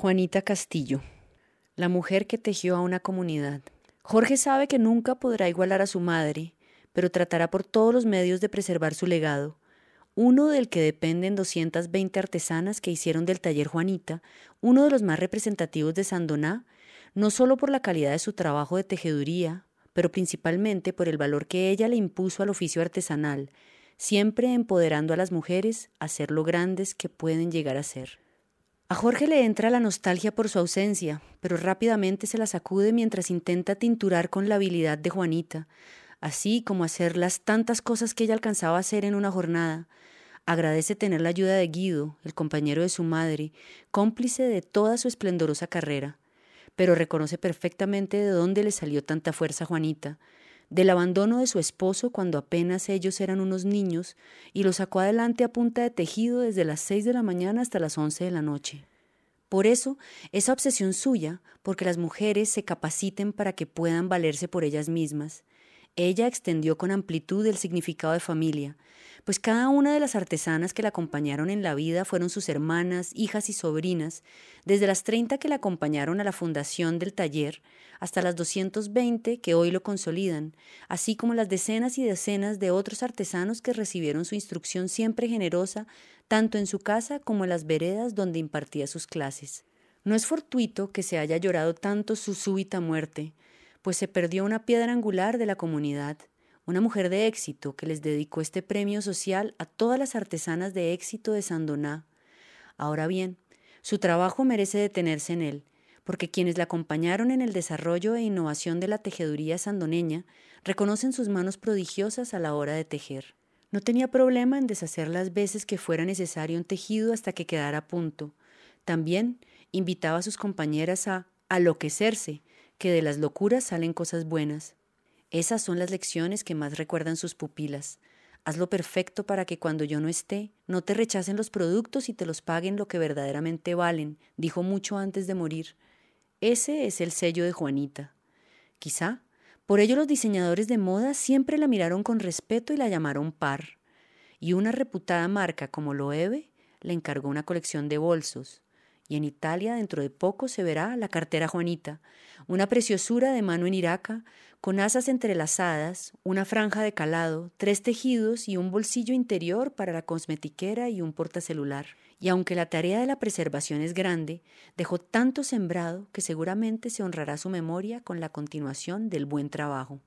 Juanita Castillo, la mujer que tejió a una comunidad. Jorge sabe que nunca podrá igualar a su madre, pero tratará por todos los medios de preservar su legado, uno del que dependen 220 artesanas que hicieron del taller Juanita uno de los más representativos de Sandoná, no solo por la calidad de su trabajo de tejeduría, pero principalmente por el valor que ella le impuso al oficio artesanal, siempre empoderando a las mujeres a ser lo grandes que pueden llegar a ser. A Jorge le entra la nostalgia por su ausencia, pero rápidamente se la sacude mientras intenta tinturar con la habilidad de Juanita, así como hacer las tantas cosas que ella alcanzaba a hacer en una jornada. Agradece tener la ayuda de Guido, el compañero de su madre, cómplice de toda su esplendorosa carrera, pero reconoce perfectamente de dónde le salió tanta fuerza a Juanita, del abandono de su esposo cuando apenas ellos eran unos niños y lo sacó adelante a punta de tejido desde las seis de la mañana hasta las once de la noche. Por eso, esa obsesión suya, porque las mujeres se capaciten para que puedan valerse por ellas mismas. Ella extendió con amplitud el significado de familia, pues cada una de las artesanas que la acompañaron en la vida fueron sus hermanas, hijas y sobrinas, desde las 30 que la acompañaron a la fundación del taller hasta las 220 que hoy lo consolidan, así como las decenas y decenas de otros artesanos que recibieron su instrucción siempre generosa, tanto en su casa como en las veredas donde impartía sus clases. No es fortuito que se haya llorado tanto su súbita muerte, pues se perdió una piedra angular de la comunidad, una mujer de éxito que les dedicó este premio social a todas las artesanas de éxito de Sandoná. Ahora bien, su trabajo merece detenerse en él, porque quienes la acompañaron en el desarrollo e innovación de la tejeduría sandoneña reconocen sus manos prodigiosas a la hora de tejer. No tenía problema en deshacer las veces que fuera necesario un tejido hasta que quedara a punto. También invitaba a sus compañeras a aloquecerse, que de las locuras salen cosas buenas. Esas son las lecciones que más recuerdan sus pupilas. Hazlo perfecto para que cuando yo no esté, no te rechacen los productos y te los paguen lo que verdaderamente valen, dijo mucho antes de morir. Ese es el sello de Juanita. Quizá, por ello los diseñadores de moda siempre la miraron con respeto y la llamaron par. Y una reputada marca como Loewe le encargó una colección de bolsos, y en Italia dentro de poco se verá la cartera Juanita, una preciosura de mano en iraca, con asas entrelazadas, una franja de calado, tres tejidos y un bolsillo interior para la cosmetiquera y un portacelular. Y aunque la tarea de la preservación es grande, dejó tanto sembrado que seguramente se honrará su memoria con la continuación del buen trabajo.